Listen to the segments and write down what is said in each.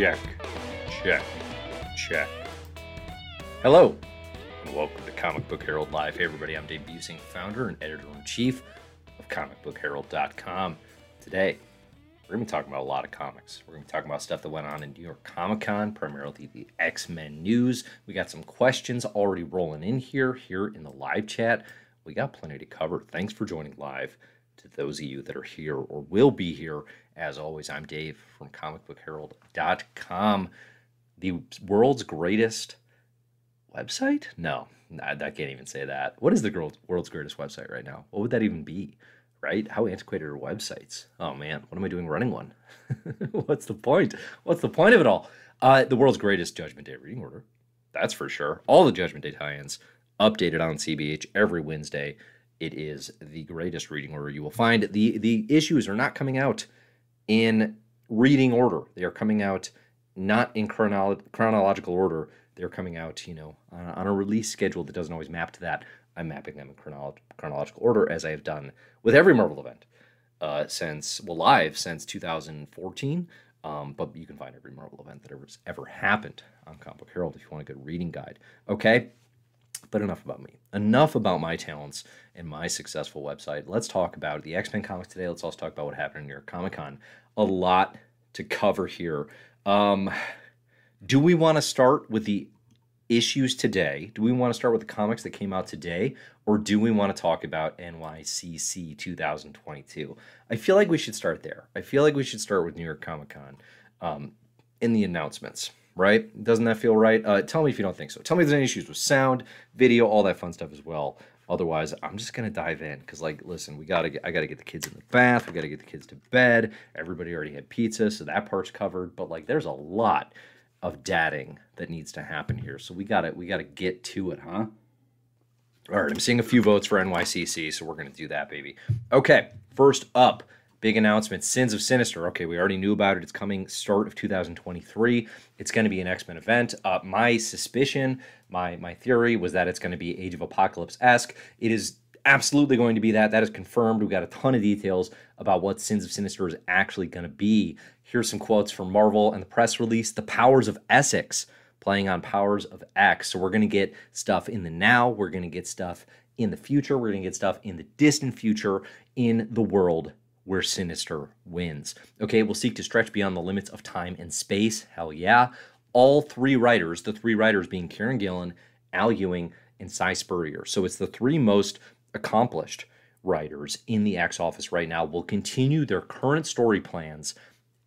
Check, check, check. Hello, and welcome to Comic Book Herald Live. Hey, everybody, I'm Dave Buesing, founder and editor in chief of comicbookherald.com. Today, we're going to be talking about a lot of comics. We're going to be talking about stuff that went on in New York Comic Con, primarily the X Men news. We got some questions already rolling in here, here in the live chat. We got plenty to cover. Thanks for joining live to those of you that are here or will be here. As always, I'm Dave from comicbookherald.com, the world's greatest website? No, I, can't even say that. What is the world's, greatest website right now? What would that even be? Right? How antiquated are websites? Oh man, what am I doing running one? What's the point? What's the point of it all? Uh, the world's greatest Judgment Day reading order. That's for sure. All the Judgment Day tie-ins updated on CBH every Wednesday. It is the greatest reading order you will find. The the issues are not coming out in reading order. They are coming out not in chronolo- chronological order. They're coming out, you know, on, on a release schedule that doesn't always map to that. I'm mapping them in chronolo- chronological order as I have done with every Marvel event uh, since, well, live since 2014. Um, but you can find every Marvel event that ever, ever happened on Comic Book Herald if you want a good reading guide. Okay? But enough about me. Enough about my talents and my successful website. Let's talk about the X Men comics today. Let's also talk about what happened in New York Comic Con. A lot to cover here. Um, do we want to start with the issues today? Do we want to start with the comics that came out today? Or do we want to talk about NYCC 2022? I feel like we should start there. I feel like we should start with New York Comic Con um, in the announcements right? Doesn't that feel right? Uh, tell me if you don't think so. Tell me if there's any issues with sound, video, all that fun stuff as well. Otherwise, I'm just gonna dive in because, like, listen, we gotta, get, I gotta get the kids in the bath. We gotta get the kids to bed. Everybody already had pizza, so that part's covered. But like, there's a lot of dadding that needs to happen here, so we gotta, we gotta get to it, huh? All right, I'm seeing a few votes for NYCC, so we're gonna do that, baby. Okay, first up. Big announcement Sins of Sinister. Okay, we already knew about it. It's coming start of 2023. It's going to be an X Men event. Uh, my suspicion, my my theory was that it's going to be Age of Apocalypse esque. It is absolutely going to be that. That is confirmed. We've got a ton of details about what Sins of Sinister is actually going to be. Here's some quotes from Marvel and the press release The Powers of Essex, playing on Powers of X. So we're going to get stuff in the now, we're going to get stuff in the future, we're going to get stuff in the distant future in the world where Sinister wins. Okay, we'll seek to stretch beyond the limits of time and space. Hell yeah. All three writers, the three writers being Kieron Gillen, Al Ewing, and Si Spurrier. So it's the three most accomplished writers in the X office right now will continue their current story plans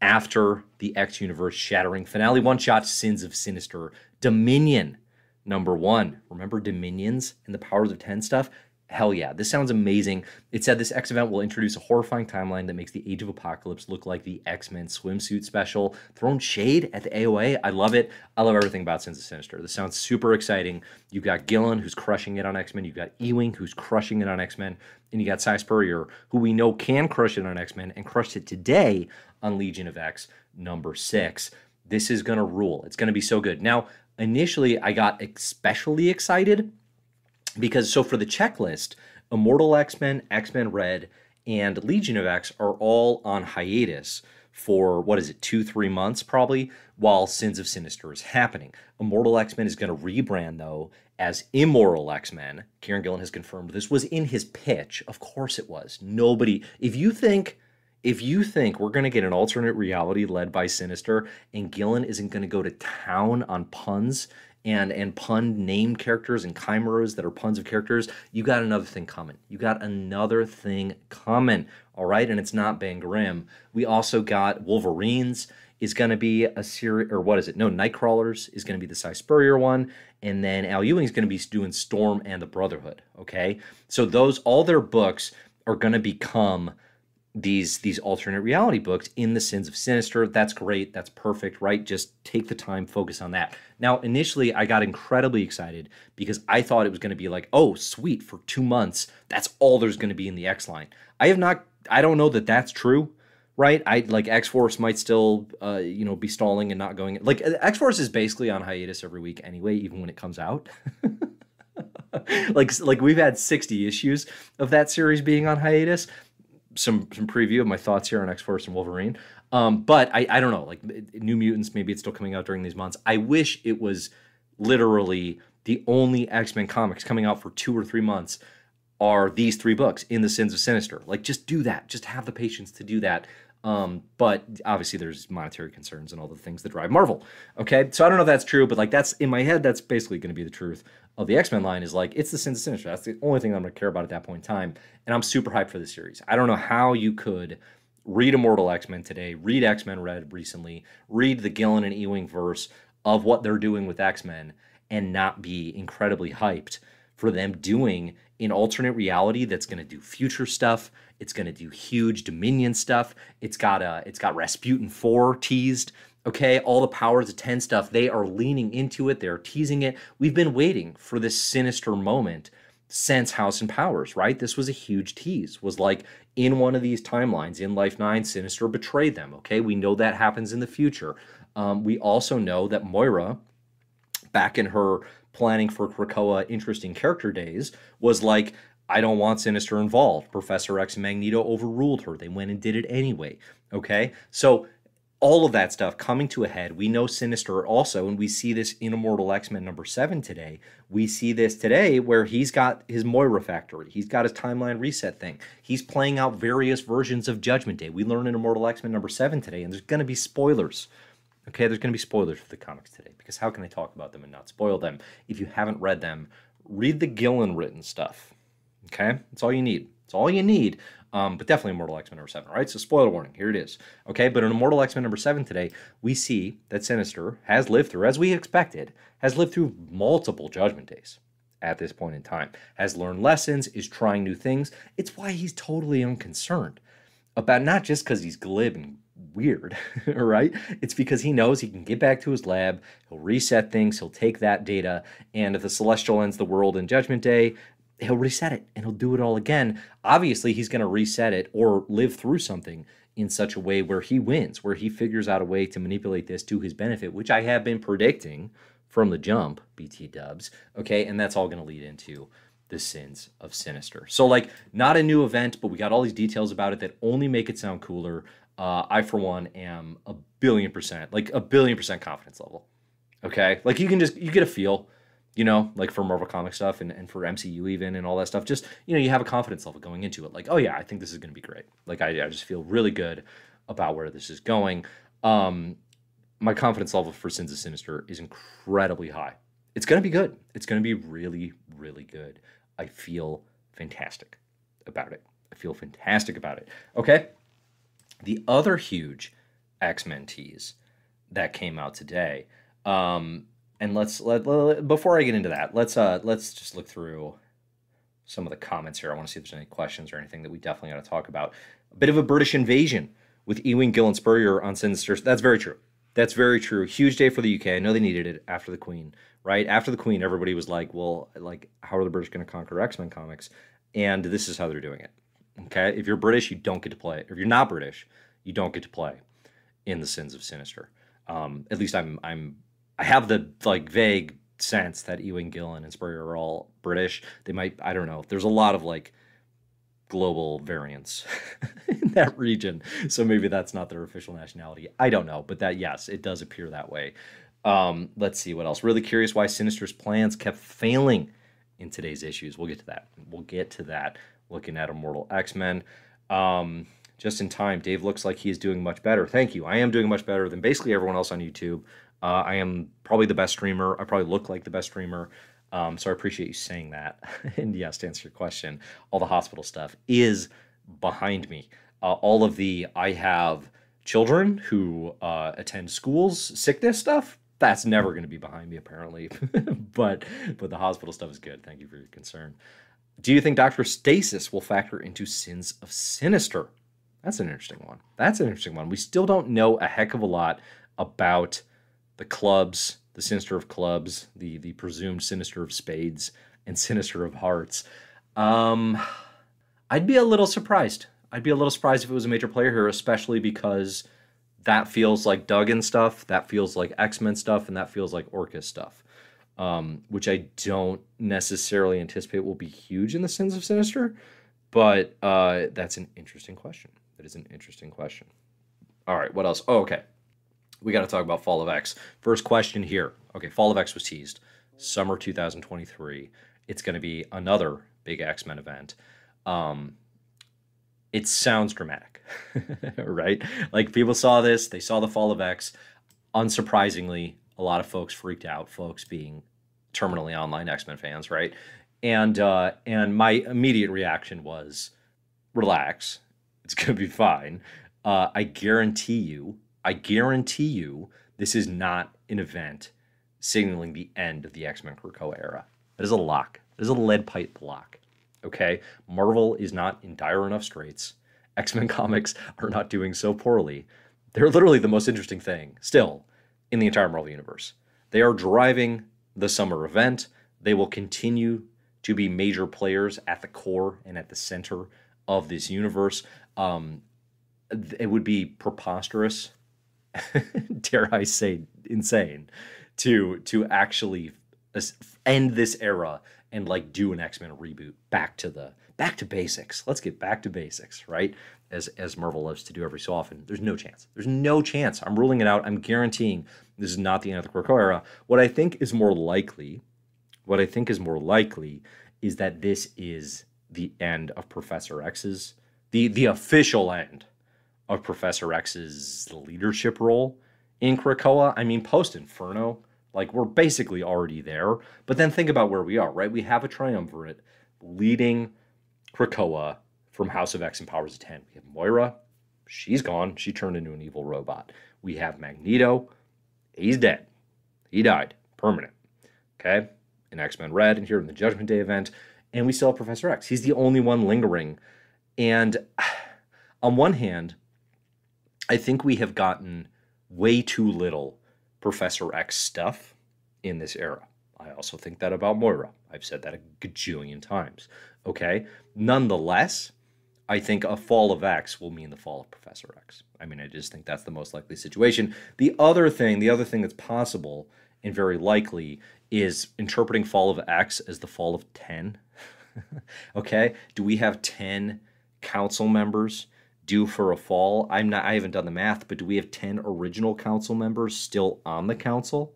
after the X universe shattering finale one shot Sins of Sinister Dominion number one. Remember Dominions and the Powers of 10 stuff? Hell yeah, this sounds amazing. It said this X event will introduce a horrifying timeline that makes the Age of Apocalypse look like the X Men swimsuit special. Thrown shade at the AOA. I love it. I love everything about Sins of Sinister. This sounds super exciting. You've got Gillen, who's crushing it on X Men. You've got Ewing, who's crushing it on X Men. And you got Si Spurrier, who we know can crush it on X Men and crushed it today on Legion of X number six. This is going to rule. It's going to be so good. Now, initially, I got especially excited because so for the checklist, Immortal X Men, X Men Red, and Legion of X are all on hiatus for what is it, two, three months probably, while Sins of Sinister is happening. Immortal X Men is going to rebrand though as Immoral X Men. Kieron Gillen has confirmed this was in his pitch. Of course it was. Nobody, if you think. If you think we're going to get an alternate reality led by Sinister and Gillen isn't going to go to town on puns and and pun named characters and chimeras that are puns of characters, you got another thing coming. You got another thing coming. All right, and it's not Ben Grimm. We also got Wolverines is going to be a series, or what is it? No, Nightcrawlers is going to be the Si Spurrier one, and then Al Ewing is going to be doing Storm and the Brotherhood. Okay, so those all their books are going to become these these alternate reality books in the sins of sinister. That's great. That's perfect right? Just take the time focus on that. Now initially i got incredibly excited because i thought it was going to be like oh sweet for two months that's all there's going to be in the x line i have not i don't know that that's true right? I like x-force might still uh, you know be stalling and not going like x-force is basically on hiatus every week anyway even when it comes out. Like like we've had 60 issues of that series being on hiatus some some preview of my thoughts here on X Force and Wolverine. Um, but I I don't know, like New Mutants, maybe it's still coming out during these months. I wish it was literally the only X Men comics coming out for two or three months are these three books in the Sins of Sinister. Like, just do that. Just have the patience to do that. Um, but obviously, there's monetary concerns and all the things that drive Marvel. Okay, so I don't know if that's true, but like that's in my head, that's basically going to be the truth of the X Men line. Is like it's the Sins of Sinister. That's the only thing I'm going to care about at that point in time, and I'm super hyped for the series. I don't know how you could read Immortal X Men today, read X Men Red recently, read the Gillen and Ewing verse of what they're doing with X Men, and not be incredibly hyped for them doing an alternate reality that's going to do future stuff. It's going to do huge Dominion stuff. It's got a, uh, it's got Rasputin 4 teased. Okay, all the powers of 10 stuff, they are leaning into it. They're teasing it. We've been waiting for this sinister moment since House and Powers, right? This was a huge tease. Was like in one of these timelines, in Life 9, Sinister betrayed them. Okay, we know that happens in the future. Um, we also know that Moira, back in her planning for Krakoa interesting character days was like, I don't want Sinister involved. Professor X and Magneto overruled her. They went and did it anyway. Okay? So all of that stuff coming to a head. We know Sinister also, and we see this in Immortal X Men number seven today. We see this today where he's got his Moira factory, he's got his timeline reset thing. He's playing out various versions of Judgment Day. We learn in Immortal X Men number seven today, and there's going to be spoilers. Okay, there's going to be spoilers for the comics today because how can I talk about them and not spoil them? If you haven't read them, read the Gillen written stuff. Okay, that's all you need. It's all you need. Um, but definitely Immortal X Men number seven, right? So spoiler warning, here it is. Okay, but in Immortal X Men number seven today, we see that Sinister has lived through, as we expected, has lived through multiple Judgment Days at this point in time, has learned lessons, is trying new things. It's why he's totally unconcerned about not just because he's glib and weird, right? It's because he knows he can get back to his lab, he'll reset things, he'll take that data, and if the celestial ends the world in Judgment Day, he'll reset it and he'll do it all again. Obviously, he's going to reset it or live through something in such a way where he wins, where he figures out a way to manipulate this to his benefit, which I have been predicting from the jump, BT dubs. Okay, and that's all going to lead into the sins of Sinister. So, like, not a new event, but we got all these details about it that only make it sound cooler uh, I for one am a billion percent, like a billion percent confidence level. Okay, like you can just you get a feel, you know, like for Marvel comic stuff and, and for MCU even and all that stuff. Just you know, you have a confidence level going into it. Like, oh yeah, I think this is going to be great. Like I, I just feel really good about where this is going. Um, my confidence level for Sins of Sinister is incredibly high. It's going to be good. It's going to be really, really good. I feel fantastic about it. I feel fantastic about it. Okay. The other huge X Men tease that came out today, um, and let's let, let, before I get into that, let's uh let's just look through some of the comments here. I want to see if there's any questions or anything that we definitely got to talk about. A bit of a British invasion with Ewing, Gill, and Spurrier on Sinister. That's very true. That's very true. Huge day for the UK. I know they needed it after the Queen, right? After the Queen, everybody was like, well, like, how are the British going to conquer X Men comics? And this is how they're doing it. Okay, if you're British, you don't get to play. If you're not British, you don't get to play in the Sins of Sinister. Um, at least I'm I'm I have the like vague sense that Ewing Gillen and Spurrier are all British. They might I don't know. There's a lot of like global variance in that region, so maybe that's not their official nationality. I don't know, but that yes, it does appear that way. Um, let's see what else. Really curious why Sinister's plans kept failing in today's issues. We'll get to that. We'll get to that looking at Immortal X Men. Um, just in time, Dave looks like he is doing much better. Thank you. I am doing much better than basically everyone else on YouTube. Uh, I am probably the best streamer. I probably look like the best streamer. Um, so I appreciate you saying that. and yes, to answer your question, all the hospital stuff is behind me. Uh, all of the I have children who uh, attend schools sickness stuff that's never going to be behind me apparently but but the hospital stuff is good thank you for your concern do you think Dr. Stasis will factor into Sins of Sinister? That's an interesting one. That's an interesting one. We still don't know a heck of a lot about the clubs, the Sinister of Clubs, the the presumed Sinister of Spades, and Sinister of Hearts. Um, I'd be a little surprised. I'd be a little surprised if it was a major player here, especially because that feels like Duggan stuff, that feels like X Men stuff, and that feels like Orchis stuff um, which I don't necessarily anticipate will be huge in the Sins of Sinister. but uh, that's an interesting question. That is an interesting question. All right, what else? Oh, okay. We got to talk about Fall of X. First question here. Okay, Fall of X was teased. Summer 2023. It's going to be another big X Men event. Um, it sounds dramatic, right? Like people saw this, they saw the Fall of X. Unsurprisingly, a lot of folks freaked out, folks being terminally online X Men fans, right? And uh, and my immediate reaction was, relax, it's gonna be fine. Uh, I guarantee you, I guarantee you, this is not an event signaling the end of the X Men Krakoa era. That is a lock. That is a lead pipe lock. Okay, Marvel is not in dire enough straits. X Men comics are not doing so poorly. They're literally the most interesting thing still in the entire Marvel universe. They are driving the summer event. They will continue to be major players at the core and at the center of this universe. Um, it would be preposterous, dare I say, insane, to to actually end this era and like do an X-Men reboot back to the back to basics. Let's get back to basics, right? As as Marvel loves to do every so often. There's no chance. There's no chance. I'm ruling it out. I'm guaranteeing this is not the end of the Krakoa era. What I think is more likely, what I think is more likely is that this is the end of Professor X's the the official end of Professor X's leadership role in Krakoa. I mean, post Inferno, like we're basically already there. But then think about where we are, right? We have a triumvirate leading Krakoa from House of X and Powers of 10. We have Moira, she's gone. She turned into an evil robot. We have Magneto, he's dead. He died, permanent. Okay? In X Men Red and here in the Judgment Day event. And we still have Professor X. He's the only one lingering. And on one hand, I think we have gotten way too little Professor X stuff in this era. I also think that about Moira. I've said that a gajillion times. Okay. Nonetheless, I think a fall of X will mean the fall of Professor X. I mean, I just think that's the most likely situation. The other thing, the other thing that's possible and very likely is interpreting fall of X as the fall of 10. okay. Do we have 10 council members due for a fall. I'm not I haven't done the math, but do we have 10 original council members still on the council?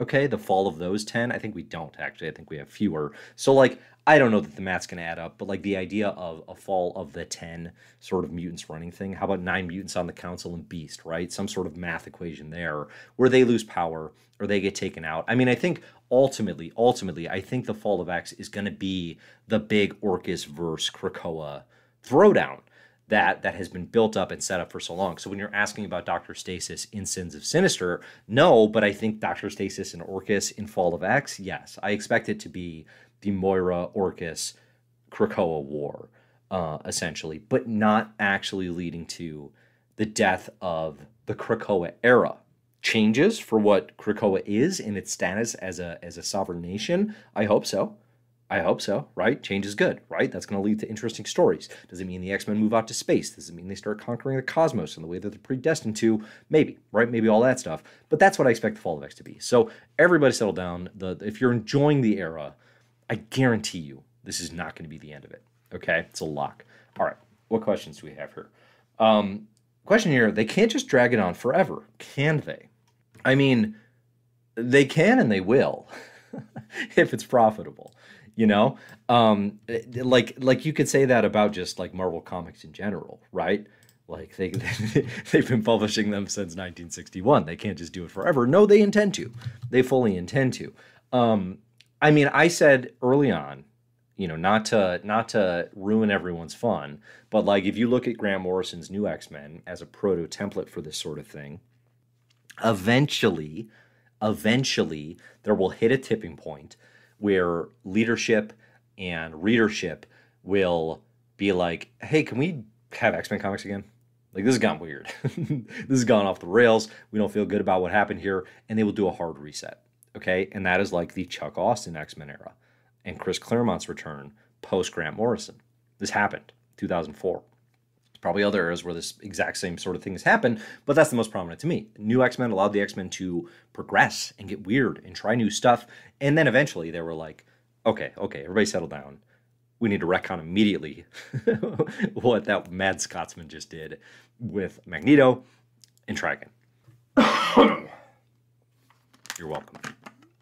Okay, the fall of those 10, I think we don't actually. I think we have fewer. So like I don't know that the math's going to add up, but like the idea of a fall of the 10 sort of mutants running thing. How about 9 mutants on the council and beast, right? Some sort of math equation there where they lose power or they get taken out. I mean, I think ultimately, ultimately, I think the fall of X is going to be the big Orchis verse Krakoa throwdown that that has been built up and set up for so long. So when you're asking about Doctor Stasis in Sins of Sinister, no, but I think Doctor Stasis and Orchis in Fall of X, yes, I expect it to be the Moira Orchis Krakoa war, uh, essentially, but not actually leading to the death of the Krakoa era. Changes for what Krakoa is in its status as a as a sovereign nation. I hope so. I hope so, right? Change is good, right? That's going to lead to interesting stories. Does it mean the X Men move out to space? Does it mean they start conquering the cosmos in the way that they're predestined to? Maybe, right? Maybe all that stuff. But that's what I expect the Fall of X to be. So everybody settle down. The if you're enjoying the era, I guarantee you this is not going to be the end of it. Okay, it's a lock. All right, what questions do we have here? Um, question here: They can't just drag it on forever, can they? I mean, they can and they will if it's profitable you know? Um like like you could say that about just like marvel comics in general right? Like they they've been publishing them since 1961 they can't just do it forever. No they intend to. They fully intend to. Um i mean i said early on you know not to not to ruin everyone's fun but like if you look at grant morrison's new x-men as a proto template for this sort of thing eventually eventually there will hit a tipping point where leadership and readership will be like, hey, can we have X Men comics again? Like, this has gone weird. this has gone off the rails. We don't feel good about what happened here. And they will do a hard reset. Okay. And that is like the Chuck Austen X Men era and Chris Claremont's return post Grant Morrison. This happened 2004 probably other eras where this exact same sort of thing has happened, but that's the most prominent to me. New X Men allowed the X Men to progress and get weird and try new stuff. And then eventually they were like, okay, okay, everybody settle down. we need to retcon immediately what that mad Scotsman just did with Magneto and try again. You're welcome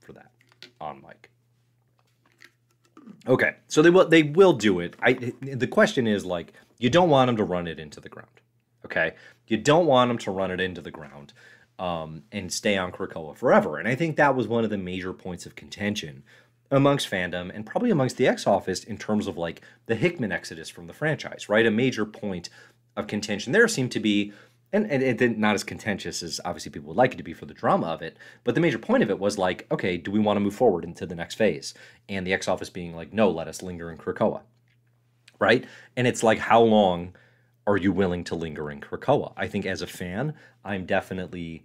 for that on mic. Okay, so they will they will do it. I the question is like you don't want them to run it into the ground. Okay, you don't want them to run it into the ground um, and stay on Krakoa forever. And I think that was one of the major points of contention amongst fandom and probably amongst the X Office in terms of like the Hickman exodus from the franchise, right? A major point of contention there seemed to be, and, and it not as contentious as obviously people would like it to be for the drama of it, but the major point of it was like, okay, do we want to move forward into the next phase? And the X Office being like, no, let us linger in Krakoa, right? And it's like, how long are you willing to linger in Krakoa? I think as a fan, I'm definitely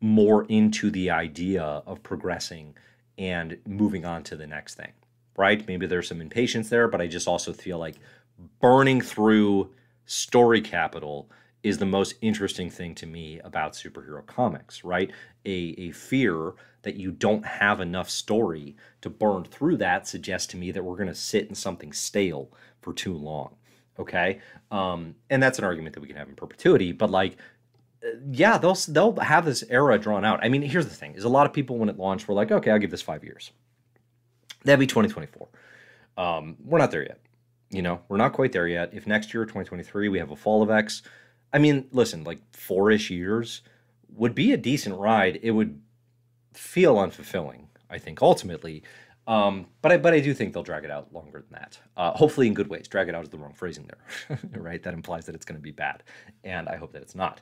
more into the idea of progressing and moving on to the next thing, right? Maybe there's some impatience there, but I just also feel like burning through story capital is the most interesting thing to me about superhero comics, right? A, a fear that you don't have enough story to burn through that suggests to me that we're going to sit in something stale for too long. Okay. Um, and that's an argument that we can have in perpetuity, but like yeah, they'll they'll have this era drawn out. I mean, here's the thing: is a lot of people when it launched were like, okay, I'll give this five years. That'd be 2024. Um, we're not there yet. You know, we're not quite there yet. If next year, 2023, we have a fall of X, I mean, listen, like four-ish years would be a decent ride. It would feel unfulfilling, I think, ultimately. Um, but I but I do think they'll drag it out longer than that. Uh, hopefully in good ways. Drag it out is the wrong phrasing there, right? That implies that it's going to be bad, and I hope that it's not.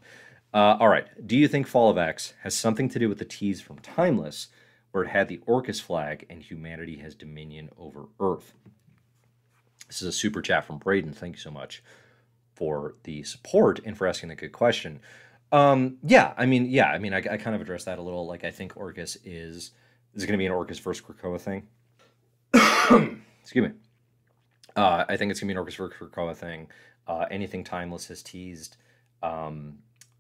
Uh, all right. Do you think Fall of X has something to do with the tease from Timeless, where it had the Orchis flag and humanity has dominion over Earth? This is a super chat from Braden. Thank you so much for the support and for asking a good question. Um, yeah, I mean, yeah, I mean, I, I, kind of addressed that a little. Like, I think Orchis is is going to be an Orchis versus Krakoa thing. Excuse me. Uh, I think it's to be an Orchis versus Krakoa thing. Uh, anything Timeless has teased. Um,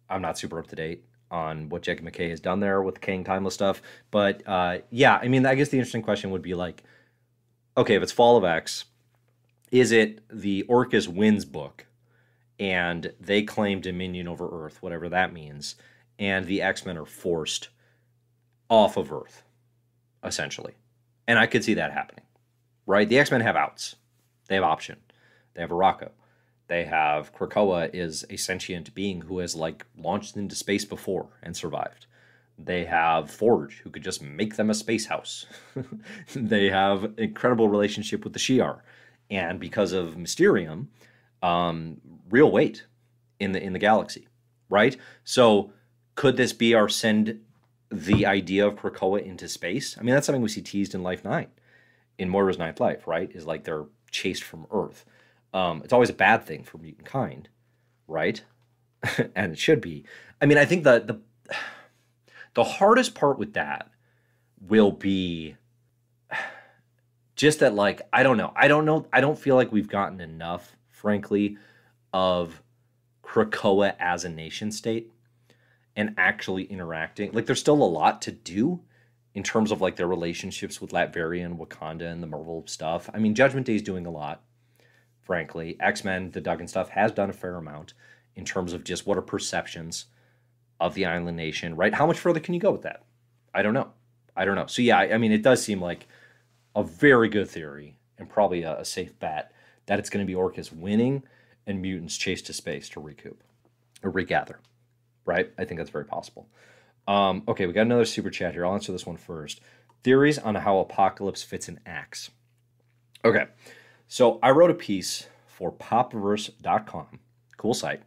I'm not super up to date on what Jacob MacKay has done there with King Timeless stuff. But uh, yeah, I mean, I guess the interesting question would be like, okay, if it's Fall of X, is it the Orchis wins book and they claim dominion over Earth, whatever that means, and the X Men are forced off of Earth, essentially? And I could see that happening, right? The X Men have outs, they have option, they have Arakko. They have Krakoa is a sentient being who has like launched into space before and survived. They have Forge, who could just make them a space house. they have incredible relationship with the Shi'ar, and because of Mysterium, um, real weight in the in the galaxy, right? So could this be our send the idea of Krakoa into space? I mean, that's something we see teased in Life Nine, in Moira's Ninth Life, right? Is like they're chased from Earth. Um, it's always a bad thing for mutant kind, right? and it should be. I mean, I think the the the hardest part with that will be just that like I don't know. I don't know. I don't feel like we've gotten enough, frankly, of Krakoa as a nation state and actually interacting. Like there's still a lot to do in terms of like their relationships with Latveria and Wakanda and the Marvel stuff. I mean, Judgment Day is doing a lot frankly. X Men, the Duggan stuff, has done a fair amount in terms of just what are perceptions of the island nation, right? How much further can you go with that? I don't know. I don't know. So, yeah, I, I mean, it does seem like a very good theory and probably a, a safe bet that it's going to be Orchis winning and mutants chased to space to recoup or regather, right? I think that's very possible. Um, okay, we got another super chat here. I'll answer this one first. Theories on how Apocalypse fits in AXE. Okay, so I wrote a piece for popverse.com, cool site.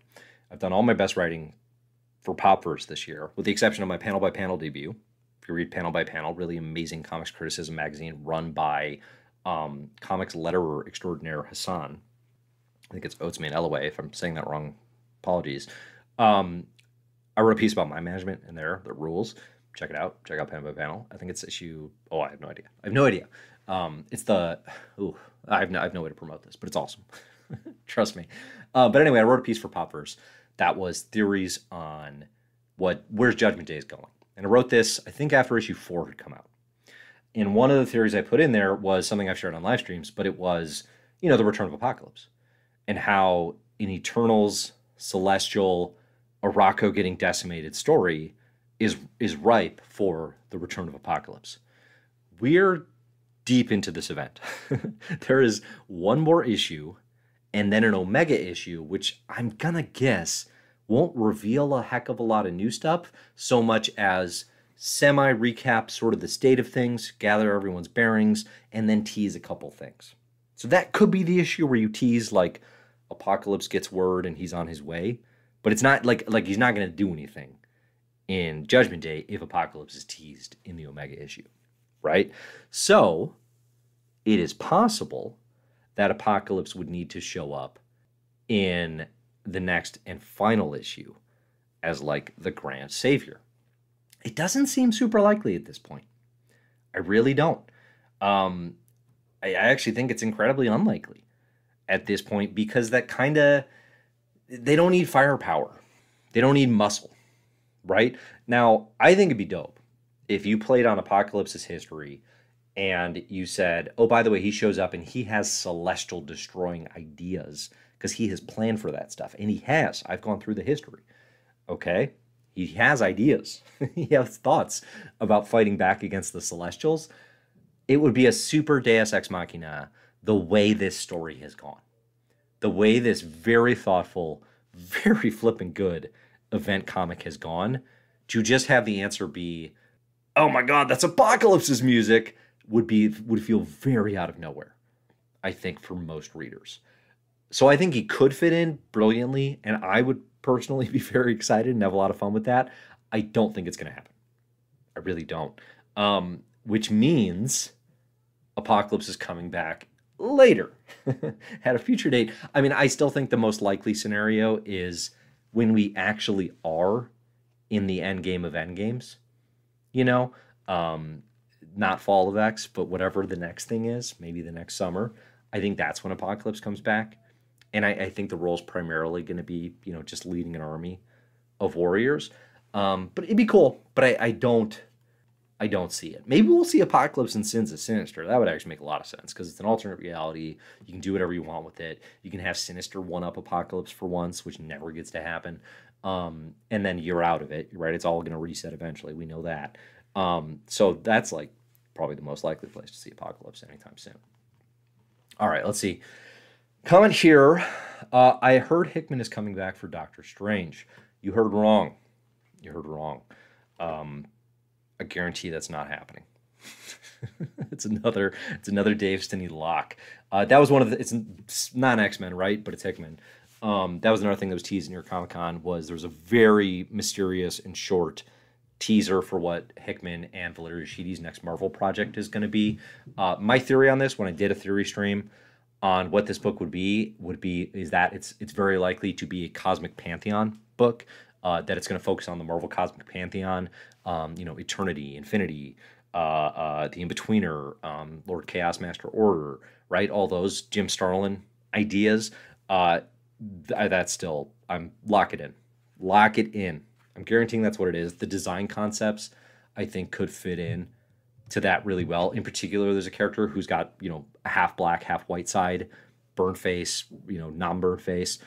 I've done all my best writing for Popverse this year, with the exception of my panel by panel debut. If you read panel by panel, really amazing comics criticism magazine run by um, comics letterer extraordinaire Hassan. I think it's Otsmane-Elhaou. If I'm saying that wrong, apologies. Um, I wrote a piece about my management and their the rules. Check it out. Check out panel by panel. I think it's issue. Oh, I have no idea. I have no idea. Um, it's the. Ooh, I have no, I have no way to promote this, but it's awesome. Trust me. Uh, but anyway, I wrote a piece for Popverse that was theories on what where's Judgment Day is going, and I wrote this I think after issue four had come out. And one of the theories I put in there was something I've shared on live streams, but it was you know, the return of Apocalypse and how in Eternals, Celestial, Arakko getting decimated story is is ripe for the return of Apocalypse. We're deep into this event. there is one more issue and then an Omega issue, which I'm gonna guess won't reveal a heck of a lot of new stuff so much as semi recap sort of the state of things, gather everyone's bearings, and then tease a couple things. So that could be the issue where you tease like Apocalypse gets word and he's on his way, but it's not like like he's not going to do anything in Judgment Day if Apocalypse is teased in the Omega issue, right? So it is possible that Apocalypse would need to show up in the next and final issue as like the grand savior. It doesn't seem super likely at this point. I really don't. Um, I, I actually think it's incredibly unlikely at this point because that kind of they don't need firepower. They don't need muscle, right? Now, I think it'd be dope if you played on Apocalypse's history and you said, "Oh, by the way, he shows up and he has celestial destroying ideas because he has planned for that stuff." And he has. I've gone through the history. Okay? He has ideas. he has thoughts about fighting back against the celestials. It would be a super deus ex machina the way this story has gone. The way this very thoughtful, very flipping good event comic has gone to just have the answer be, "Oh my god, that's Apocalypse's music." would be would feel very out of nowhere, I think, for most readers. So I think he could fit in brilliantly, and I would personally be very excited and have a lot of fun with that. I don't think it's going to happen. I really don't. Um, which means Apocalypse is coming back later at a future date. I mean, I still think the most likely scenario is when we actually are in the end game of end games. You know, um, not Fall of X, but whatever the next thing is, maybe the next summer. I think that's when Apocalypse comes back. And I, I think the role is primarily going to be, you know, just leading an army of warriors. Um, but it'd be cool. But I, I don't, I don't see it. Maybe we'll see Apocalypse and Sins of Sinister. That would actually make a lot of sense because it's an alternate reality. You can do whatever you want with it. You can have Sinister one up Apocalypse for once, which never gets to happen. Um, and then you're out of it, right? It's all going to reset eventually. We know that. Um, so that's like probably the most likely place to see Apocalypse anytime soon. All right, let's see. Comment here. Uh, I heard Hickman is coming back for Doctor Strange. You heard wrong. You heard wrong. Um, I guarantee that's not happening. it's another. It's another Dave Stinney lock. Uh, that was one of the. It's not X Men, right? But it's Hickman. Um, that was another thing that was teased in your Comic Con. Was there was a very mysterious and short teaser for what Hickman and Valeria Schiti's next Marvel project is going to be. Uh, my theory on this, when I did a theory stream on what this book would be, would be is that it's it's very likely to be a Cosmic Pantheon book. Uh, that it's going to focus on the Marvel Cosmic Pantheon, um, you know, Eternity, Infinity, uh, uh, the Inbetweener, um, Lord Chaos, Master Order, right? All those Jim Starlin ideas. Uh, th- that's still I'm lock it in, lock it in. I'm guaranteeing that's what it is. The design concepts, I think, could fit in to that really well. In particular, there's a character who's got, you know, a half black, half white side, burn face, you know, non burn face.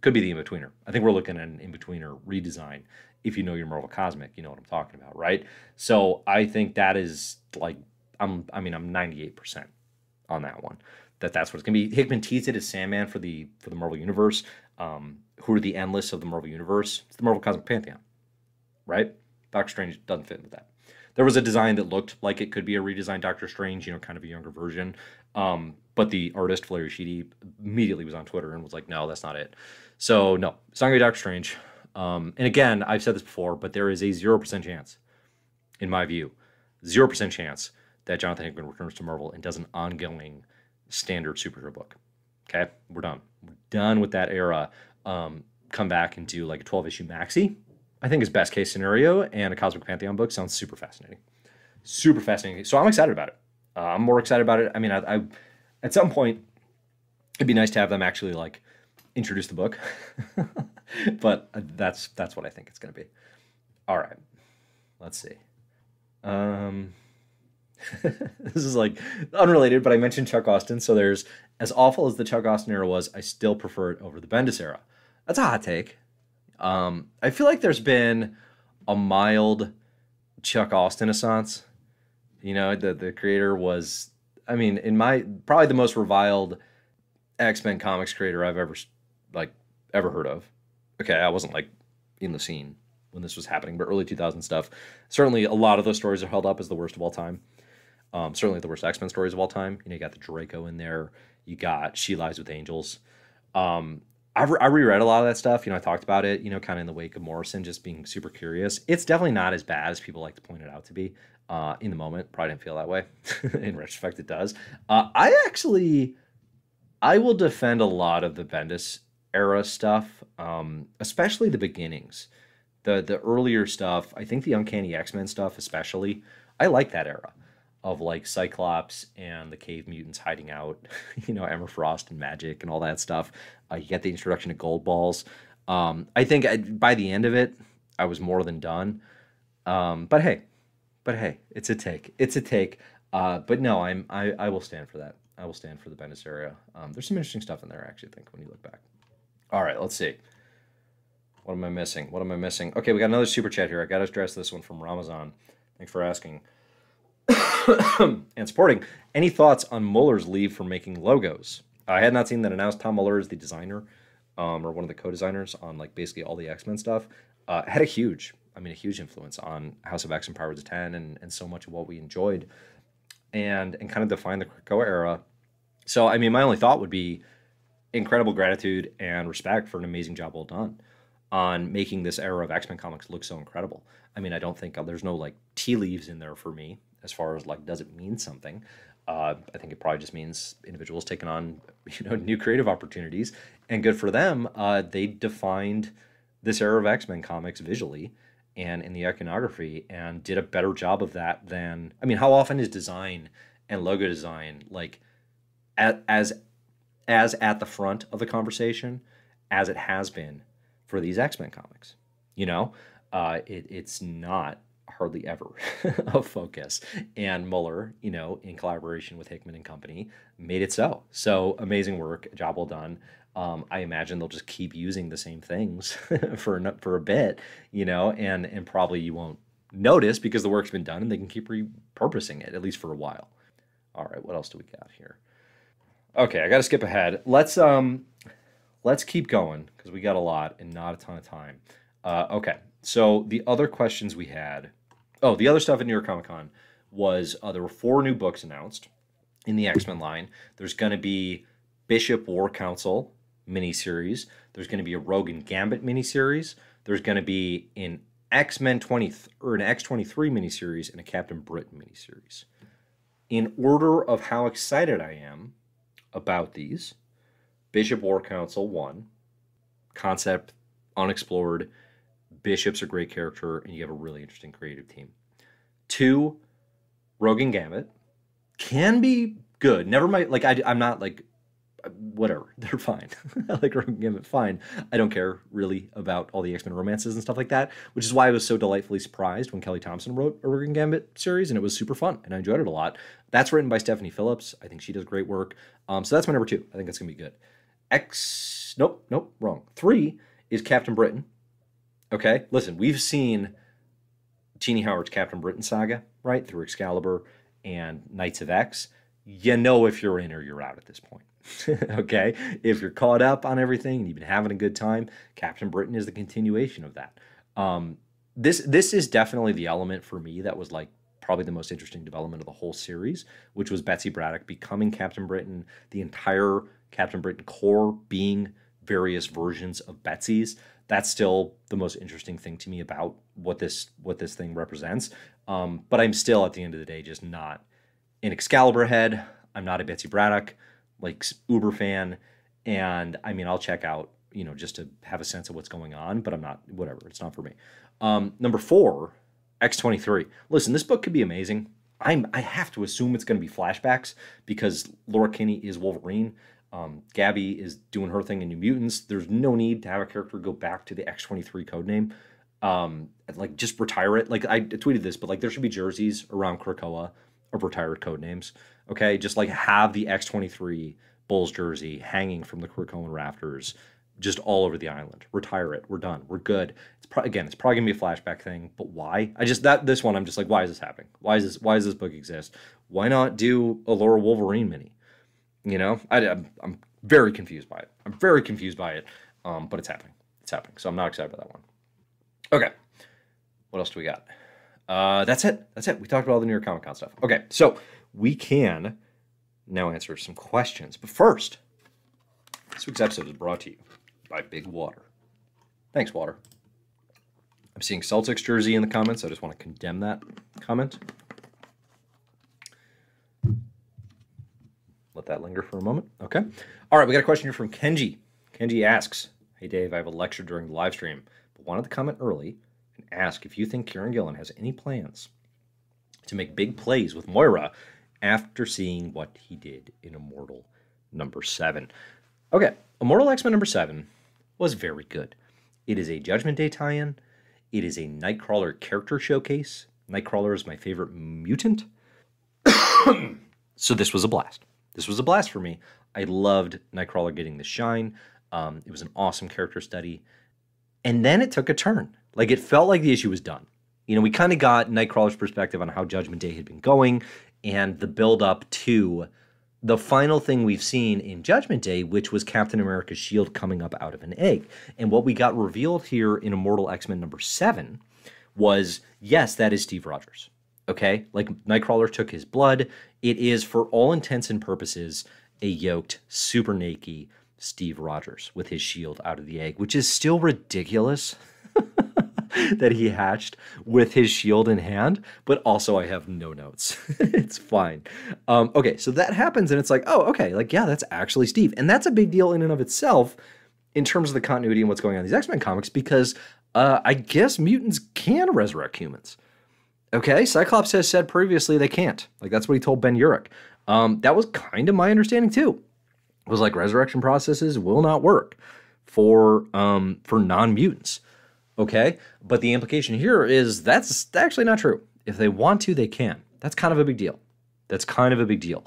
Could be the in betweener. I think we're looking at an in betweener redesign. If you know your Marvel Cosmic, you know what I'm talking about, right? So I think that is like, I'm, I mean, I'm 98% on that one. That that's what it's gonna be. Hickman teased it as Sandman for the for the Marvel Universe. Um, who are the endless of the Marvel Universe? It's the Marvel Cosmic Pantheon, right? Doctor Strange doesn't fit with that. There was a design that looked like it could be a redesigned Doctor Strange, you know, kind of a younger version. Um, but the artist Valeria Schiti immediately was on Twitter and was like, "No, that's not it." So no, it's not gonna be Doctor Strange. Um, and again, I've said this before, but there is a zero percent chance, in my view, zero percent chance that Jonathan Hickman returns to Marvel and does an ongoing standard superhero book. Okay, we're done. We're done with that era um, come back and do like a 12 issue maxi, I think is best case scenario. And a Cosmic Pantheon book sounds super fascinating. Super fascinating. So I'm excited about it. Uh, I'm more excited about it. I mean, I, I, at some point, it'd be nice to have them actually like introduce the book, but that's that's what I think it's going to be. All right, let's see. Um, this is like unrelated, but I mentioned Chuck Austen, So there's as awful as the Chuck Austen era was, I still prefer it over the Bendis era. That's a hot take. Um, I feel like there's been a mild Chuck Austen assance. You know, the the creator was, I mean, in my probably the most reviled X Men comics creator I've ever like ever heard of. Okay, I wasn't like in the scene when this was happening, but early 2000 stuff. Certainly, a lot of those stories are held up as the worst of all time. Um, certainly, the worst X Men stories of all time. You know, you got the Draco in there. You got She Lies with Angels. Um, I've re- I reread a lot of that stuff. You know, I talked about it. You know, kind of in the wake of Morrison, just being super curious. It's definitely not as bad as people like to point it out to be. Uh, in the moment, probably didn't feel that way. in retrospect, it does. Uh, I actually, I will defend a lot of the Bendis era stuff, um, especially the beginnings, the the earlier stuff. I think the Uncanny X Men stuff, especially. I like that era of like Cyclops and the cave mutants hiding out, you know, Emma Frost and magic and all that stuff. Uh, you get the introduction to Goldballs. Um, I think I, by the end of it, I was more than done. Um, but hey, but hey, it's a take. It's a take. Uh, but no, I'm I, I will stand for that. I will stand for the Bendis area. Um, there's some interesting stuff in there, actually. I think when you look back. All right, let's see. What am I missing? What am I missing? Okay, we got another super chat here. I got to address this one from Ramazan. Thanks for asking. and supporting. Any thoughts on Muller's leave for making logos? I had not seen that announced. Tom Muller is the designer, um, or one of the co-designers on like basically all the X Men stuff. Uh, had a huge, I mean, a huge influence on House of X and Power to Ten, and and so much of what we enjoyed, and and kind of defined the Krakoa era. So I mean, my only thought would be incredible gratitude and respect for an amazing job well done on making this era of X Men comics look so incredible. I mean, I don't think uh, there's no like tea leaves in there for me as far as like does it mean something. Uh, I think it probably just means individuals taking on you know new creative opportunities, and good for them. Uh, they defined this era of X Men comics visually and in the iconography, and did a better job of that than I mean, how often is design and logo design like as as at the front of the conversation as it has been for these X Men comics? You know, uh, it, it's not hardly ever a focus. And Muller, you know, in collaboration with Hickman and Company, made it so. So amazing work, job well done. Um, I imagine they'll just keep using the same things for for a bit, you know, and and probably you won't notice because the work's been done and they can keep repurposing it at least for a while. All right, what else do we got here? Okay, I got to skip ahead. Let's um let's keep going because we got a lot and not a ton of time. Uh, okay, so the other questions we had Oh, the other stuff at New York Comic Con was uh, there were four new books announced in the X Men line. There's going to be Bishop War Council miniseries. There's going to be a Rogue and Gambit miniseries. There's going to be an X Men 20 or an X 23 miniseries and a Captain Britain miniseries. In order of how excited I am about these, Bishop War Council 1, concept unexplored Bishop's a great character, and you have a really interesting creative team. Two, Rogue and Gambit can be good. Never mind. Like I, I'm not like whatever. They're fine. I like Rogue Gambit. Fine. I don't care really about all the X Men romances and stuff like that. Which is why I was so delightfully surprised when Kelly Thompson wrote a Rogue Gambit series, and it was super fun, and I enjoyed it a lot. That's written by Stephanie Phillips. I think she does great work. Um, so that's my number two. I think that's gonna be good. X. Nope. Nope. Wrong. Three is Captain Britain Okay, listen, we've seen Tini Howard's Captain Britain saga, right, through Excalibur and Knights of X. You know if you're in or you're out at this point. okay, if you're caught up on everything and you've been having a good time, Captain Britain is the continuation of that. Um, this this is definitely the element for me that was like probably the most interesting development of the whole series, which was Betsy Braddock becoming Captain Britain, the entire Captain Britain Corps being various versions of Betsy's that's still the most interesting thing to me about what this what this thing represents. Um, but I'm still at the end of the day just not an Excalibur head. I'm not a Betsy Braddock like uber fan, and I mean I'll check out you know just to have a sense of what's going on, but I'm not whatever. It's not for me. Um, number four, X23. Listen, this book could be amazing. I'm I have to assume it's going to be flashbacks because Laura Kinney is Wolverine. Um, Gabby is doing her thing in New Mutants. There's no need to have a character go back to the X23 code name. Um, like just retire it. Like I tweeted this, but like there should be jerseys around Krakoa of retired code names. Okay, just like have the X23 Bulls jersey hanging from the Krakoan rafters just all over the island. Retire it. We're done. We're good. It's pro- again, it's probably gonna be a flashback thing, but why? I just that this one, I'm just like, why is this happening? Why is this? Why does this book exist? Why not do a Laura Wolverine mini? You know, I, am I'm very confused by it. I'm very confused by it. Um, but it's happening. It's happening. So I'm not excited about that one. Okay, what else do we got? Uh, that's it. That's it. We talked about all the New York Comic Con stuff. Okay, so we can now answer some questions. But first, this week's episode is brought to you by Big Water. Thanks, Water. I'm seeing Celtics jersey in the comments. I just want to condemn that comment. Let that linger for a moment. Okay. All right, we got a question here from Kenji. Kenji asks, Hey Dave, I have a lecture during the live stream, but wanted to comment early and ask if you think Kieron Gillen has any plans to make big plays with Moira after seeing what he did in Immortal number seven. Okay, Immortal X Men number seven was very good. It is a Judgment Day tie in, it is a Nightcrawler character showcase. Nightcrawler is my favorite mutant. so this was a blast. This was a blast for me. I loved Nightcrawler getting the shine. Um, it was an awesome character study. And then it took a turn. Like it felt like the issue was done. You know, we kind of got Nightcrawler's perspective on how Judgment Day had been going and the build up to the final thing we've seen in Judgment Day, which was Captain America's shield coming up out of an egg. And what we got revealed here in Immortal X Men number seven was yes, that is Steve Rogers. Okay, like Nightcrawler took his blood. It is, for all intents and purposes, a yoked, super naked Steve Rogers with his shield out of the egg, which is still ridiculous. that he hatched with his shield in hand, but also I have no notes. it's fine. Um, okay, so that happens, and it's like, oh, okay, like, yeah, that's actually Steve. And that's a big deal in and of itself in terms of the continuity and what's going on in these X Men comics because uh, I guess mutants can resurrect humans. Okay, Cyclops has said previously they can't. Like, that's what he told Ben Urich. Um, that was kind of my understanding too. It was like resurrection processes will not work for um, for non mutants. Okay. But the implication here is that's actually not true. If they want to, they can. That's kind of a big deal. That's kind of a big deal.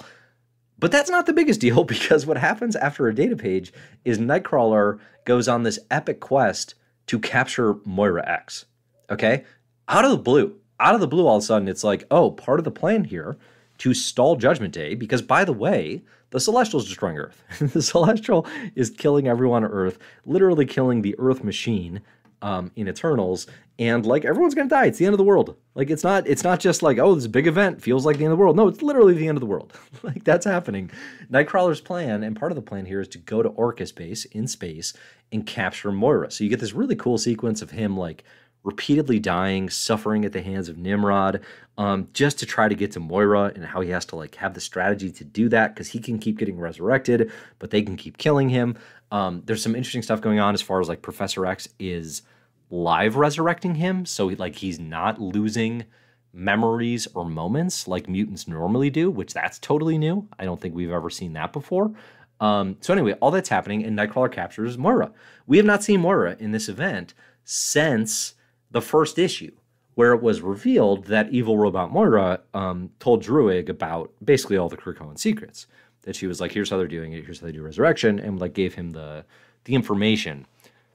But that's not the biggest deal because what happens after a data page is Nightcrawler goes on this epic quest to capture Moira X. Okay? Out of the blue. Out of the blue, all of a sudden, it's like, oh, part of the plan here to stall Judgment Day, because by the way, the Celestial is destroying Earth. the Celestial is killing everyone on Earth, literally killing the Earth machine um, in Eternals, and like everyone's gonna die. It's the end of the world. Like it's not it's not just like oh this big event feels like the end of the world. No, it's literally the end of the world. like that's happening. Nightcrawler's plan and part of the plan here is to go to Orchis base in space and capture Moira. So you get this really cool sequence of him like repeatedly dying, suffering at the hands of Nimrod, um, just to try to get to Moira and how he has to like have the strategy to do that because he can keep getting resurrected, but they can keep killing him. Um, there's some interesting stuff going on as far as like Professor X is live resurrecting him, so like he's not losing memories or moments like mutants normally do, which that's totally new. I don't think we've ever seen that before. Um, so anyway, all that's happening, and Nightcrawler captures Moira. We have not seen Moira in this event since the first issue, where it was revealed that evil robot Moira um, told Druig about basically all the Krakoan secrets that she was like, here's how they're doing it, here's how they do resurrection, and like gave him the the information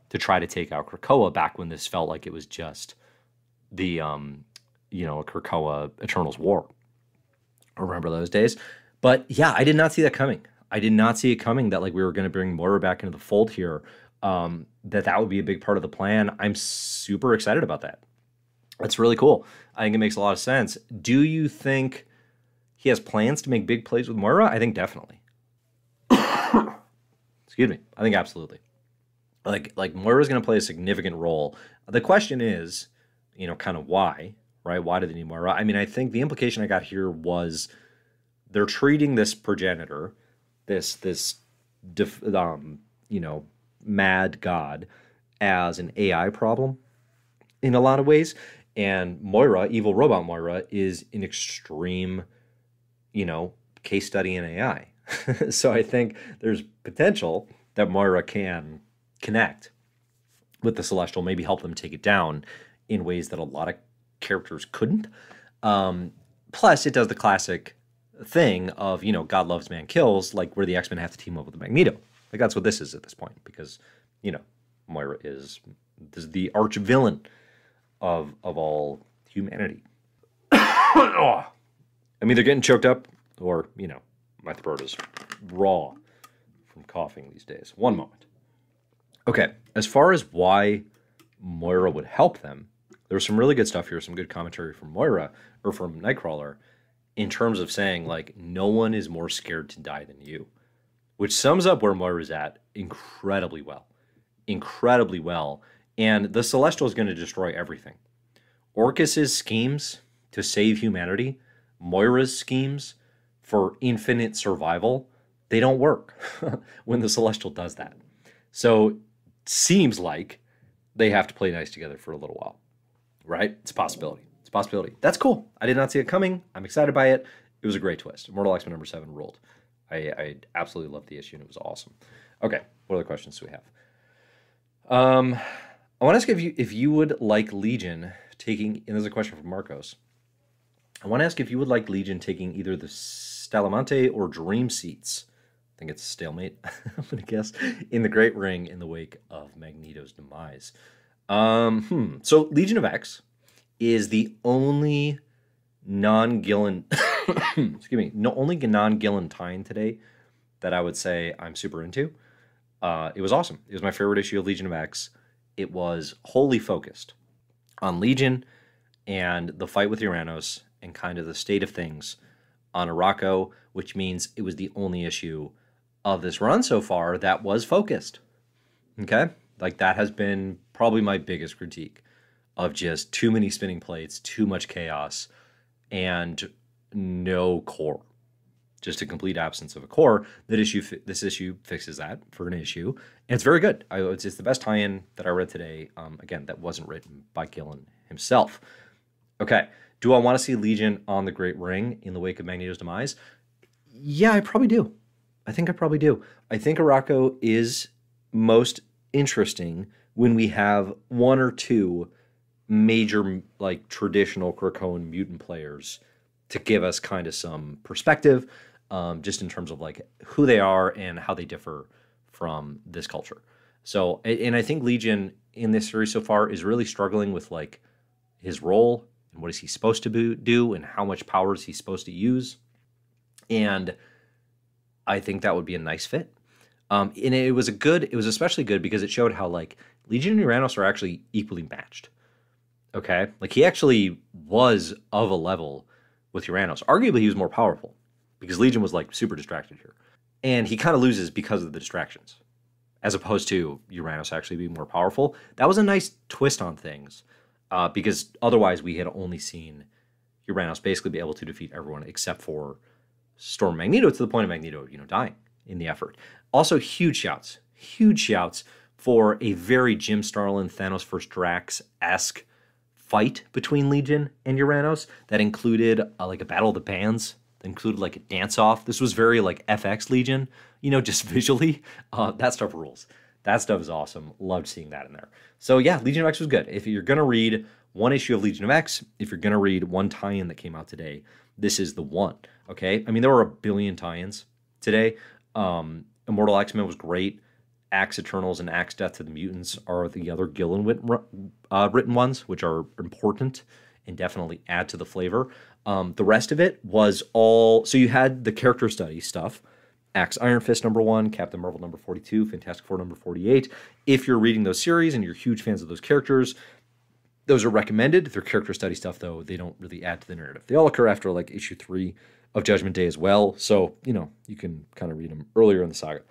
to try to take out Krakoa back when this felt like it was just the um you know Krakoa Eternals War. I remember those days. But yeah, I did not see that coming. I did not see it coming that like we were going to bring Moira back into the fold here. Um, that that would be a big part of the plan. I'm super excited about that. That's really cool. I think it makes a lot of sense. Do you think he has plans to make big plays with Moira? I think definitely. Excuse me. I think absolutely. Like like Moira's going to play a significant role. The question is, you know, kind of why, right? Why do they need Moira? I mean, I think the implication I got here was they're treating this progenitor, this this def, um, you know, mad god as an AI problem in a lot of ways. And Moira, evil robot Moira, is an extreme you know, case study in AI. so I think there's potential that Moira can connect with the Celestial, maybe help them take it down in ways that a lot of characters couldn't. Um, plus, it does the classic thing of you know God loves man kills, like where the X Men have to team up with the Magneto. Like that's what this is at this point because you know Moira is, is the arch villain of of all humanity. oh. I'm either getting choked up or you know my throat is raw from coughing these days. One moment. Okay, as far as why Moira would help them, there's some really good stuff here, some good commentary from Moira or from Nightcrawler in terms of saying like no one is more scared to die than you, which sums up where Moira's at incredibly well. Incredibly well. And the Celestial is going to destroy everything. Orchis's schemes to save humanity, Moira's schemes for infinite survival, they don't work when the Celestial does that. So seems like they have to play nice together for a little while. Right? It's a possibility. It's a possibility. That's cool. I did not see it coming. I'm excited by it. It was a great twist. Immortal X Men number seven ruled. I, I absolutely loved the issue and it was awesome. Okay, what other questions do we have? Um, I want to ask if you if you would like Legion taking, and there's a question from Marcos. I want to ask if you would like Legion taking either the Stalamonte or Dream seats. I think it's a stalemate, I'm going to guess, in the Great Ring in the wake of Magneto's demise. Um, hmm. So Legion of X is the only non-Gillen, excuse me, no only non-Gillen tie today that I would say I'm super into. Uh, it was awesome. It was my favorite issue of Legion of X. It was wholly focused on Legion and the fight with Uranos and kind of the state of things on Arakko, which means it was the only issue of this run so far that was focused. Okay? Like that has been probably my biggest critique of just too many spinning plates, too much chaos, and no core. Just a complete absence of a core. That issue, this issue fixes that for an issue, and it's very good. I, it's, it's the best tie-in that I read today. Um, again, that wasn't written by Gillen himself. Okay, do I want to see Legion on the Great Ring in the wake of Magneto's demise? Yeah, I probably do. I think I probably do. I think Arakko is most interesting when we have one or two major, like traditional Krakoan mutant players to give us kind of some perspective, um, just in terms of like who they are and how they differ from this culture. So, and I think Legion in this series so far is really struggling with like his role and what is he supposed to do and how much power is he supposed to use. And I think that would be a nice fit. Um, and it was a good, it was especially good because it showed how like Legion and Uranos are actually equally matched. Okay. Like he actually was of a level with Uranos. Arguably, he was more powerful because Legion was like super distracted here. And he kind of loses because of the distractions, as opposed to Uranos actually being more powerful. That was a nice twist on things uh, because otherwise we had only seen Uranos basically be able to defeat everyone except for Storm Magneto to the point of Magneto, you know, dying in the effort. Also, huge shouts, huge shouts for a very Jim Starlin, Thanos vs. Drax esque fight between Legion and Uranos that included uh, like a battle of the bands, that included like a dance off. This was very like FX Legion, you know, just visually. Uh, that stuff rules. That stuff is awesome. Loved seeing that in there. So yeah, Legion of X was good. If you're gonna read one issue of Legion of X, if you're gonna read one tie-in that came out today, this is the one. Okay, I mean there were a billion tie-ins today. Um, Immortal X Men was great. AXE Eternals and AXE Death to the Mutants are the other Gillen uh, written ones, which are important and definitely add to the flavor. Um, the rest of it was all so you had the character study stuff. AXE Iron Fist number one, Captain Marvel number 42, Fantastic Four number 48. If you're reading those series and you're huge fans of those characters, those are recommended. They're character study stuff, though. They don't really add to the narrative. They all occur after like issue three of Judgment Day as well. So, you know, you can kind of read them earlier in the saga.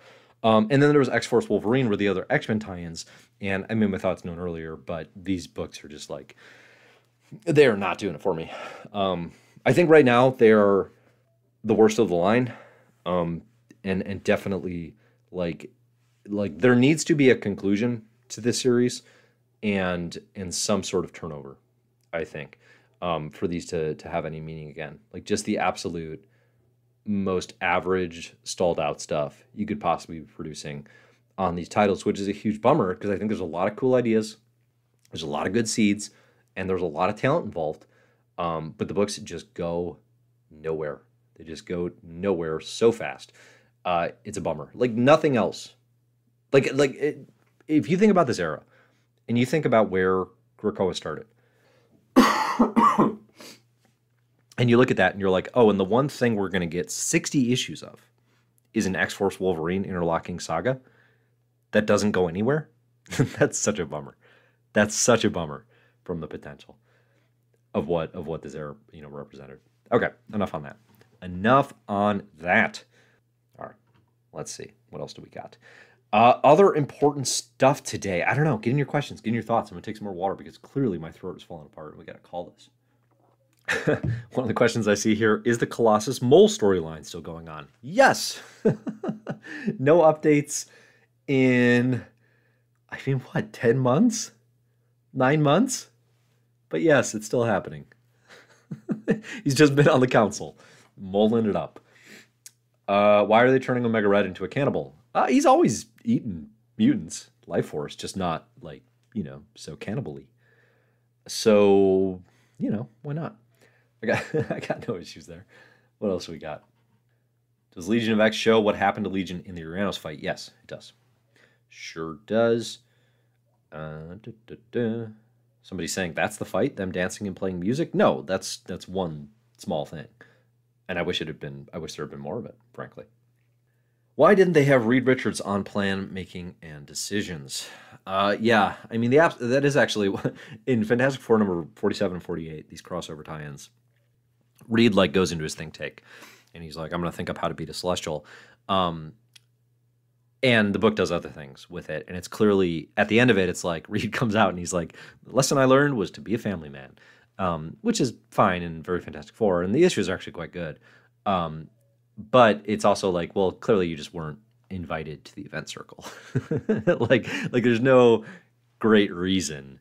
Um, and then there was X Force Wolverine, where the other X Men tie ins. And I made my thoughts known earlier, but these books are just like, they are not doing it for me. Um, I think right now they are the worst of the line. Um, and and definitely like like there needs to be a conclusion to this series and and some sort of turnover i think um, for these to to have any meaning again like just the absolute most average stalled out stuff you could possibly be producing on these titles which is a huge bummer because i think there's a lot of cool ideas there's a lot of good seeds and there's a lot of talent involved um, but the books just go nowhere. They just go nowhere so fast. Uh, it's a bummer. Like nothing else. Like like it, if you think about this era, and you think about where Krakoa started, and you look at that and you're like, oh, and the one thing we're going to get 60 issues of is an X Force Wolverine interlocking saga that doesn't go anywhere. That's such a bummer. That's such a bummer from the potential of what of what this era you know represented. Okay, enough on that. Enough on that. Let's see what else do we got. Uh, other important stuff today. I don't know. Get in your questions. Get in your thoughts. I'm gonna take some more water because clearly my throat is falling apart and we gotta call this. One of the questions I see here is the Colossus Mole storyline still going on? Yes. no updates in, I mean, what, 10 months? Nine months? But yes, it's still happening. He's just been on the council, mulling it up. Uh, why are they turning Omega Red into a cannibal? Uh, he's always eaten mutants, life force, just not like, you know, so cannibally. So, you know, why not? I got I got no issues there. What else we got? Does Legion of X show what happened to Legion in the Uranos fight? Yes, it does. Sure does. Uh, da, da, da. Somebody saying that's the fight, them dancing and playing music. No, that's that's one small thing, and I wish it had been. I wish there had been more of it, frankly. Why didn't they have Reed Richards on plan making and decisions? Uh, yeah, I mean the app that is actually in Fantastic Four number forty-seven and forty-eight. These crossover tie-ins. Reed like goes into his think tank, and he's like, "I'm going to think up how to beat a celestial." Um, and the book does other things with it, and it's clearly at the end of it, it's like Reed comes out and he's like, "The lesson I learned was to be a family man," um, which is fine and very Fantastic Four, and the issues are actually quite good. Um, but it's also like, well, clearly you just weren't invited to the event circle. like, like there's no great reason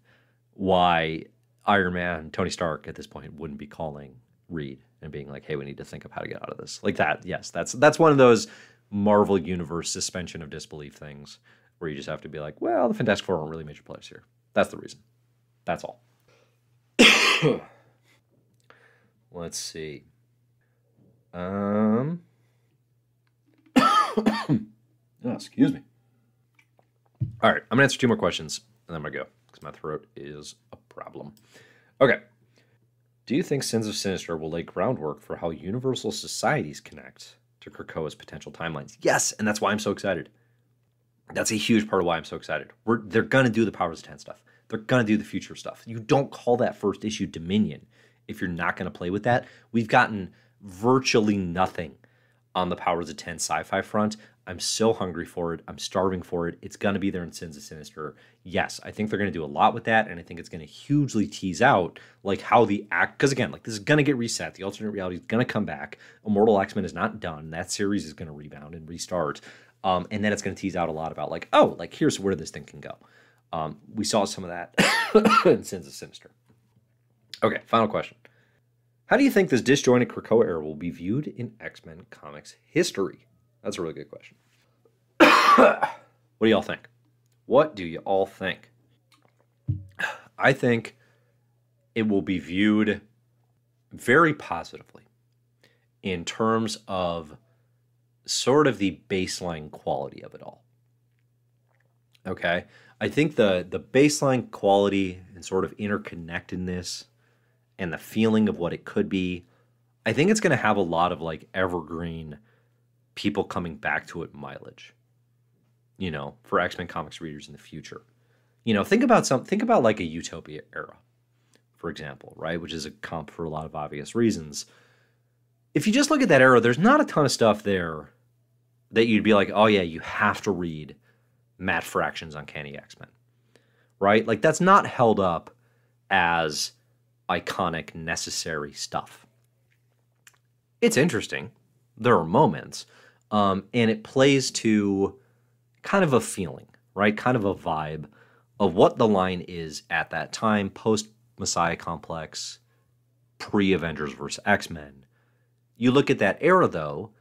why Iron Man, Tony Stark at this point wouldn't be calling Reed and being like, "Hey, we need to think of how to get out of this." Like that. Yes, that's that's one of those Marvel Universe suspension of disbelief things where you just have to be like, "Well, the Fantastic Four aren't really major players here." That's the reason. That's all. Let's see. Um. oh, excuse me. All right, I'm gonna answer two more questions and then I'm gonna go because my throat is a problem. Okay. Do you think Sins of Sinister will lay groundwork for how universal societies connect to Krakoa's potential timelines? Yes, and that's why I'm so excited. That's a huge part of why I'm so excited. We're, they're going to do the Powers of 10 stuff. They're going to do the future stuff. You don't call that first issue Dominion if you're not going to play with that. We've gotten virtually nothing on the Powers of 10 sci fi front. I'm so hungry for it. I'm starving for it. It's going to be there in Sins of Sinister. Yes, I think they're going to do a lot with that. And I think it's going to hugely tease out like how the act, because again, like this is going to get reset. The alternate reality is going to come back. Immortal X Men is not done. That series is going to rebound and restart. Um, and then it's going to tease out a lot about like, oh, like here's where this thing can go. Um, we saw some of that in Sins of Sinister. Okay, final question. How do you think this disjointed Krakoa era will be viewed in X Men comics history? That's a really good question. what do y'all think? What do you all think? I think it will be viewed very positively in terms of sort of the baseline quality of it all. Okay? I think the the baseline quality and sort of interconnectedness and the feeling of what it could be, I think it's going to have a lot of like evergreen people coming back to it mileage. You know, for X Men comics readers in the future. You know, think about some. Think about like a Utopia era, for example, right? Which is a comp for a lot of obvious reasons. If you just look at that era, there's not a ton of stuff there that you'd be like, oh yeah, you have to read Matt Fraction's Uncanny X Men, right? Like that's not held up as iconic, necessary stuff. It's interesting. There are moments, um, and it plays to kind of a feeling, right? Kind of a vibe of what the line is at that time, post Messiah Complex, pre Avengers versus X Men. You look at that era though,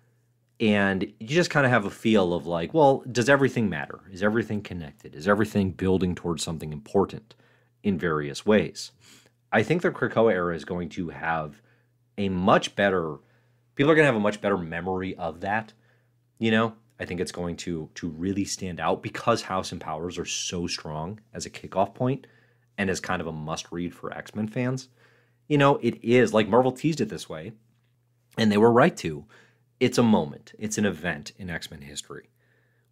and you just kind of have a feel of like, well, does everything matter? Is everything connected? Is everything building towards something important in various ways? I think the Krakoa era is going to have a much better people are going to have a much better memory of that. You know, I think it's going to to really stand out because House and Powers are so strong as a kickoff point and as kind of a must read for X Men fans. You know, it is like Marvel teased it this way, and they were right to. It's a moment, it's an event in X Men history.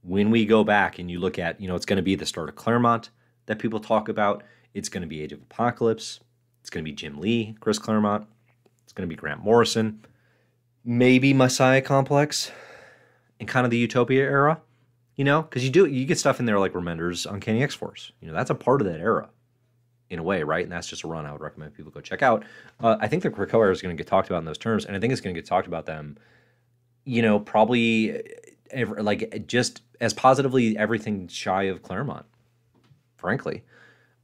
When we go back and you look at, you know, it's going to be the start of Claremont that people talk about, it's going to be Age of Apocalypse, it's going to be Jim Lee, Chris Claremont, it's going to be Grant Morrison, maybe Messiah Complex, and kind of the Utopia era, you know, because you do you get stuff in there like Remender's Uncanny X Force, you know, that's a part of that era in a way, right? And that's just a run I would recommend people go check out. Uh, I think the Krakoa era is going to get talked about in those terms, and I think it's going to get talked about them, you know, probably every, like just as positively everything shy of Claremont, frankly.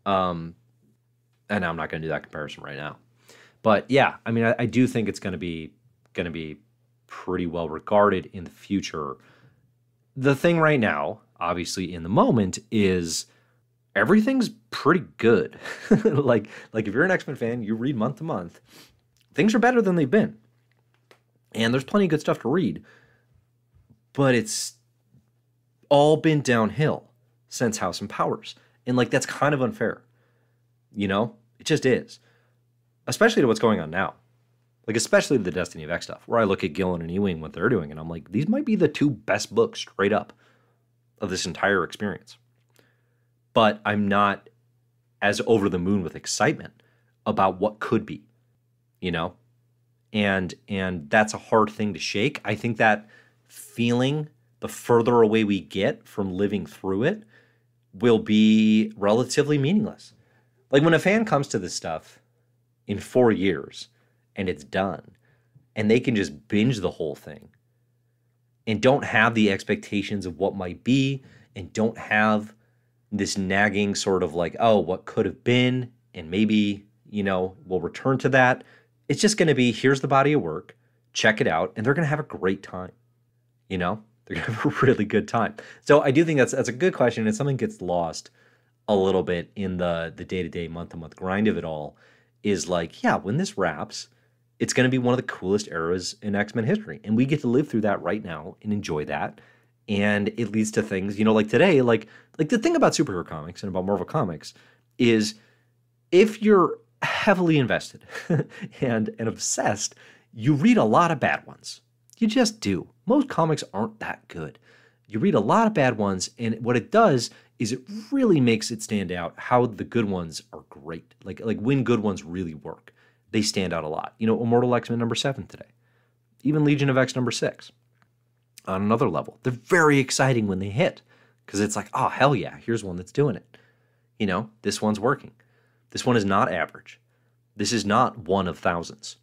Um, and I'm not going to do that comparison right now, but yeah, I mean, I, I do think it's going to be going to be pretty well regarded in the future. The thing right now, obviously, in the moment, is everything's pretty good. like like if you're an X-Men fan, you read month to month, things are better than they've been. And there's plenty of good stuff to read. But it's all been downhill since House and Powers. And like that's kind of unfair. You know? It just is. Especially to what's going on now. Like especially the Destiny of X stuff, where I look at Gillen and Ewing, what they're doing, and I'm like, these might be the two best books straight up of this entire experience but I'm not as over the moon with excitement about what could be, you know? And and that's a hard thing to shake. I think that feeling the further away we get from living through it will be relatively meaningless. Like when a fan comes to this stuff in 4 years and it's done and they can just binge the whole thing and don't have the expectations of what might be and don't have this nagging sort of like, oh, what could have been, and maybe, you know, we'll return to that. It's just going to be here's the body of work, check it out, and they're going to have a great time. You know, they're going to have a really good time. So I do think that's that's a good question, and something gets lost a little bit in the the day to day, month to month grind of it all. Is like, yeah, when this wraps, it's going to be one of the coolest eras in X Men history, and we get to live through that right now and enjoy that and it leads to things you know like today like like the thing about superhero comics and about marvel comics is if you're heavily invested and and obsessed you read a lot of bad ones you just do most comics aren't that good you read a lot of bad ones and what it does is it really makes it stand out how the good ones are great like like when good ones really work they stand out a lot you know immortal x-men number seven today even legion of x number six on another level. They're very exciting when they hit because it's like, oh, hell yeah, here's one that's doing it. You know, this one's working. This one is not average. This is not one of thousands.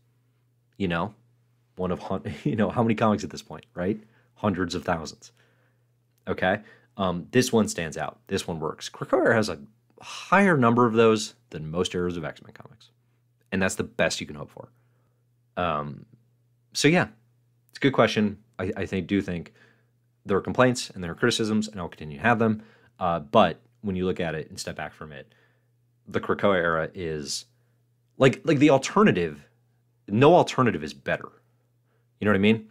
You know, one of, you know, how many comics at this point, right? Hundreds of thousands. Okay. Um, this one stands out. This one works. Krakoa has a higher number of those than most eras of X Men comics. And that's the best you can hope for. Um, so, yeah, it's a good question. I, I think, do think there are complaints and there are criticisms, and I'll continue to have them. Uh, but when you look at it and step back from it, the Krakoa era is like like the alternative. No alternative is better. You know what I mean?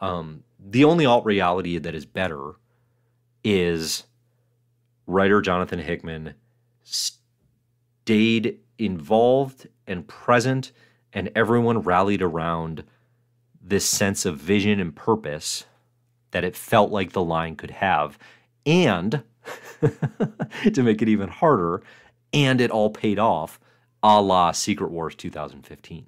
Um, the only alt reality that is better is writer Jonathan Hickman stayed involved and present, and everyone rallied around this sense of vision and purpose that it felt like the line could have. And to make it even harder, and it all paid off a la Secret Wars 2015.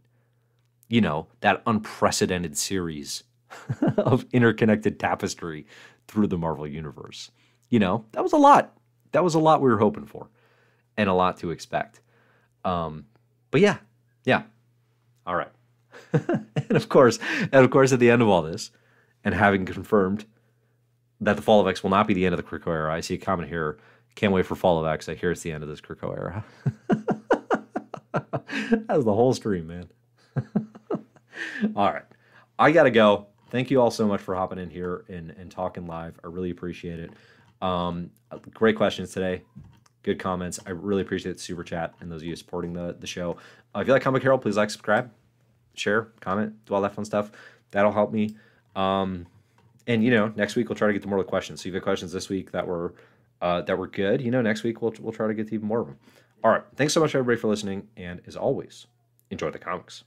You know, that unprecedented series of interconnected tapestry through the Marvel Universe. You know, that was a lot. That was a lot we were hoping for and a lot to expect. Um, but yeah, yeah. All right. and of course, and of course, at the end of all this, and having confirmed that the fall of X will not be the end of the Krakoa era, I see a comment here. Can't wait for fall of X. I hear it's the end of this Krakoa era. That's the whole stream, man. all right. I got to go. Thank you all so much for hopping in here and, and talking live. I really appreciate it. Um, great questions today. Good comments. I really appreciate the super chat and those of you supporting the, the show. Uh, if you like Comic Carol, please like, subscribe share, comment, do all that fun stuff. That'll help me. Um, and you know, next week we'll try to get to more of the questions. So you've questions this week that were uh, that were good. You know, next week we'll we'll try to get to even more of them. All right. Thanks so much everybody for listening, and as always, enjoy the comics.